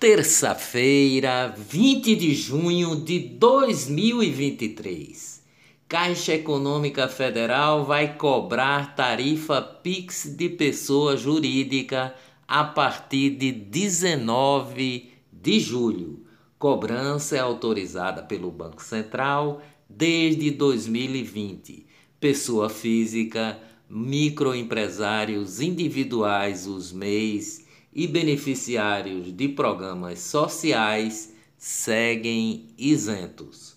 Terça-feira, 20 de junho de 2023. Caixa Econômica Federal vai cobrar tarifa Pix de pessoa jurídica a partir de 19 de julho. Cobrança é autorizada pelo Banco Central desde 2020. Pessoa física, microempresários individuais, os MEIs e beneficiários de programas sociais seguem isentos.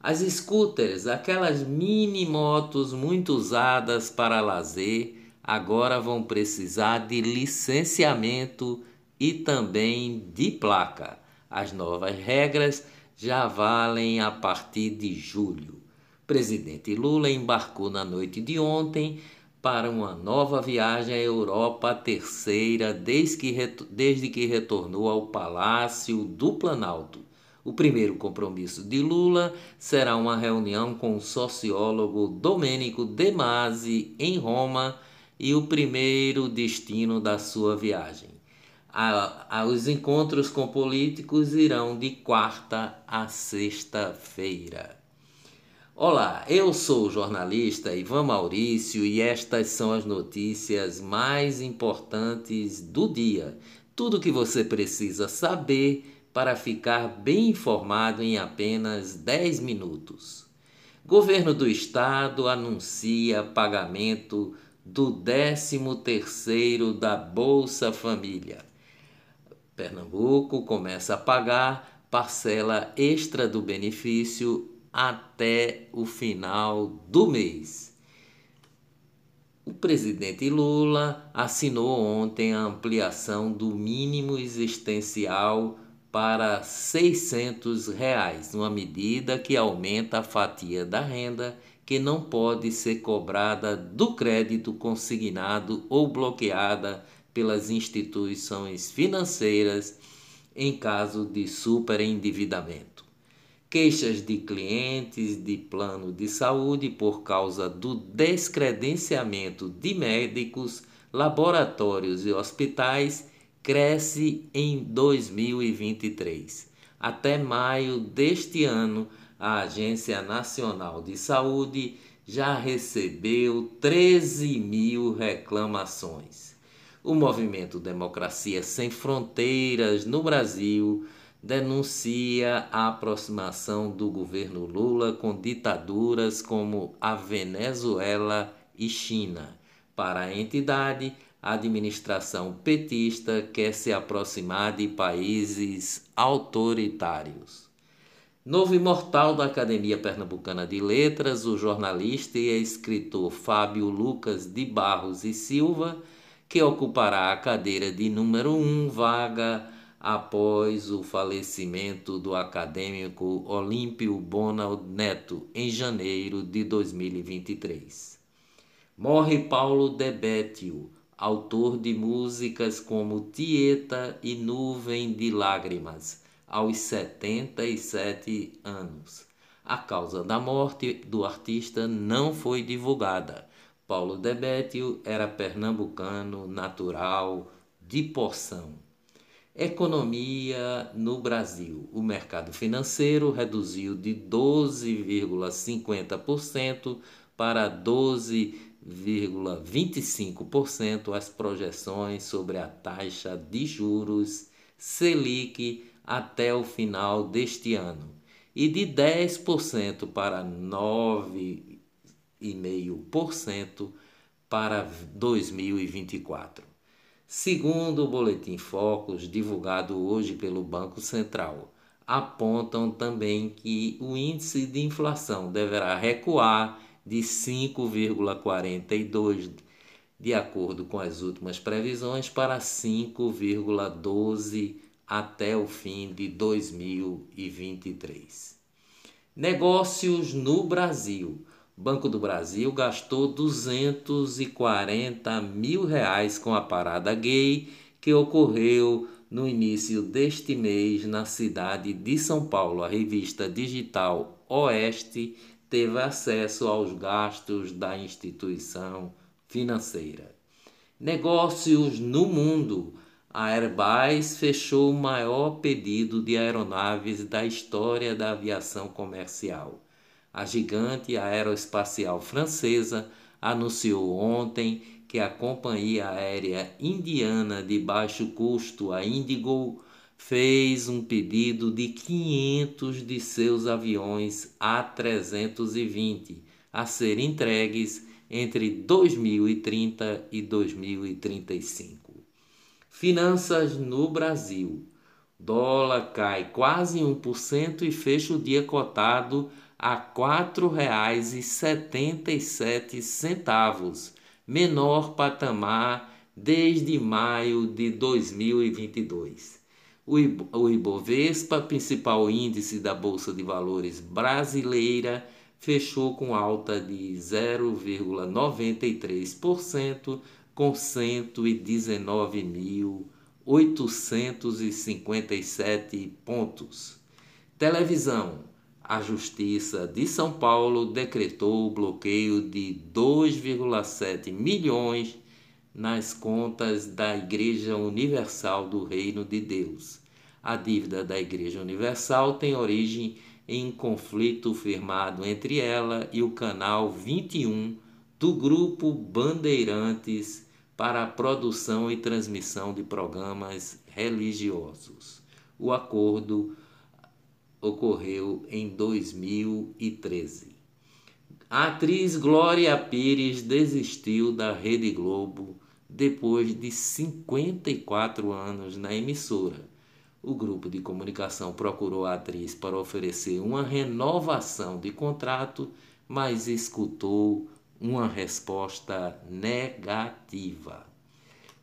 As scooters, aquelas mini motos muito usadas para lazer, agora vão precisar de licenciamento e também de placa. As novas regras já valem a partir de julho. Presidente Lula embarcou na noite de ontem para uma nova viagem à Europa, terceira desde que, desde que retornou ao Palácio do Planalto. O primeiro compromisso de Lula será uma reunião com o sociólogo Domênico De Masi em Roma e o primeiro destino da sua viagem. A, a, os encontros com políticos irão de quarta a sexta-feira. Olá, eu sou o jornalista Ivan Maurício e estas são as notícias mais importantes do dia. Tudo o que você precisa saber para ficar bem informado em apenas 10 minutos. Governo do Estado anuncia pagamento do 13º da Bolsa Família. Pernambuco começa a pagar parcela extra do benefício até o final do mês. O presidente Lula assinou ontem a ampliação do mínimo existencial para 600 reais, uma medida que aumenta a fatia da renda que não pode ser cobrada do crédito consignado ou bloqueada pelas instituições financeiras em caso de superendividamento queixas de clientes de plano de saúde por causa do descredenciamento de médicos, laboratórios e hospitais cresce em 2023. Até maio deste ano, a Agência Nacional de Saúde já recebeu 13 mil reclamações. O movimento Democracia Sem Fronteiras no Brasil denuncia a aproximação do governo Lula com ditaduras como a Venezuela e China. Para a entidade, a administração petista quer se aproximar de países autoritários. Novo imortal da Academia Pernambucana de Letras, o jornalista e escritor Fábio Lucas de Barros e Silva, que ocupará a cadeira de número 1 um, vaga após o falecimento do acadêmico Olímpio Bona Neto em janeiro de 2023. Morre Paulo Debetio, autor de músicas como Tieta e Nuvem de Lágrimas, aos 77 anos. A causa da morte do artista não foi divulgada. Paulo Debetio era pernambucano natural de Poção. Economia no Brasil. O mercado financeiro reduziu de 12,50% para 12,25% as projeções sobre a taxa de juros Selic até o final deste ano. E de 10% para 9,5% para 2024 segundo o Boletim Focus divulgado hoje pelo Banco Central. Apontam também que o índice de inflação deverá recuar de 5,42, de acordo com as últimas previsões, para 5,12 até o fim de 2023. Negócios no Brasil. Banco do Brasil gastou 240 mil reais com a parada gay que ocorreu no início deste mês na cidade de São Paulo. A revista digital Oeste teve acesso aos gastos da instituição financeira. Negócios no mundo. a Airbus fechou o maior pedido de aeronaves da história da aviação comercial. A gigante aeroespacial francesa anunciou ontem que a companhia aérea indiana de baixo custo, a Indigo, fez um pedido de 500 de seus aviões A320 a serem entregues entre 2030 e 2035. Finanças no Brasil. Dólar cai quase 1% e fecha o dia cotado a R$ 4,77, menor patamar desde maio de 2022. O Ibovespa, principal índice da Bolsa de Valores brasileira, fechou com alta de 0,93%, com 119.857 pontos. Televisão. A Justiça de São Paulo decretou o bloqueio de 2,7 milhões nas contas da Igreja Universal do Reino de Deus. A dívida da Igreja Universal tem origem em conflito firmado entre ela e o canal 21 do grupo Bandeirantes para a produção e transmissão de programas religiosos. O acordo ocorreu em 2013. A atriz Glória Pires desistiu da Rede Globo depois de 54 anos na emissora. O grupo de comunicação procurou a atriz para oferecer uma renovação de contrato, mas escutou uma resposta negativa.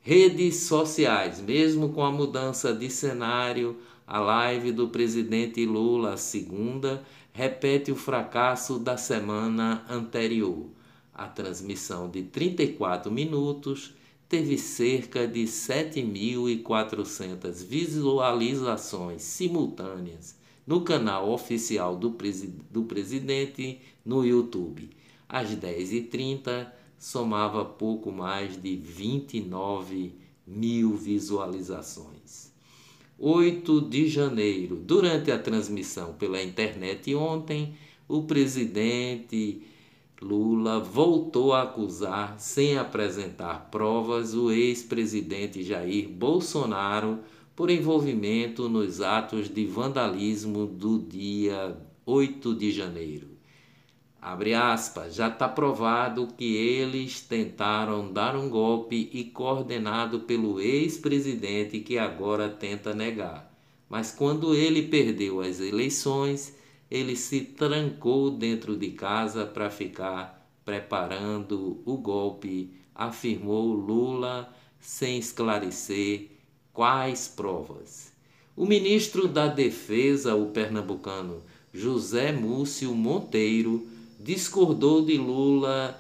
Redes sociais, mesmo com a mudança de cenário, a live do presidente Lula, segunda, repete o fracasso da semana anterior. A transmissão de 34 minutos teve cerca de 7.400 visualizações simultâneas no canal oficial do, presi do presidente no YouTube às 10h30, somava pouco mais de 29 mil visualizações. 8 de janeiro, durante a transmissão pela internet ontem, o presidente Lula voltou a acusar, sem apresentar provas, o ex-presidente Jair Bolsonaro por envolvimento nos atos de vandalismo do dia 8 de janeiro. Abre aspas, já está provado que eles tentaram dar um golpe e coordenado pelo ex-presidente que agora tenta negar. Mas quando ele perdeu as eleições, ele se trancou dentro de casa para ficar preparando o golpe, afirmou Lula sem esclarecer quais provas. O ministro da Defesa, o pernambucano José Múcio Monteiro, discordou de Lula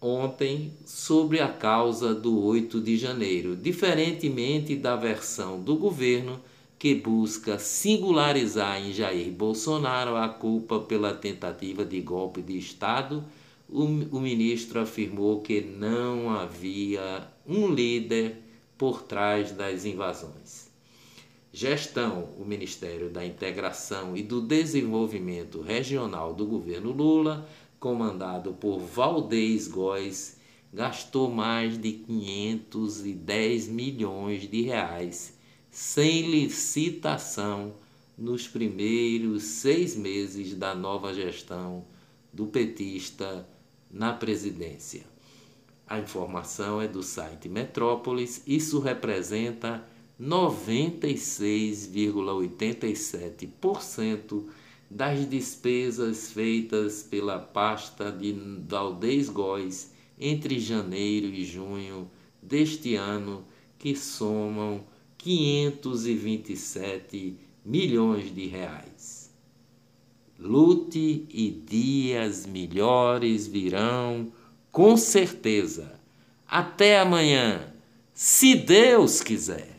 ontem sobre a causa do 8 de janeiro, diferentemente da versão do governo que busca singularizar em Jair Bolsonaro a culpa pela tentativa de golpe de Estado. O, o ministro afirmou que não havia um líder por trás das invasões. Gestão, o Ministério da Integração e do Desenvolvimento Regional do governo Lula, comandado por Valdez Góes, gastou mais de 510 milhões de reais sem licitação nos primeiros seis meses da nova gestão do petista na presidência. A informação é do site Metrópolis, isso representa 96,87% das despesas feitas pela pasta de Valdez Góes entre janeiro e junho deste ano, que somam 527 milhões de reais. Lute e dias melhores virão, com certeza. Até amanhã, se Deus quiser.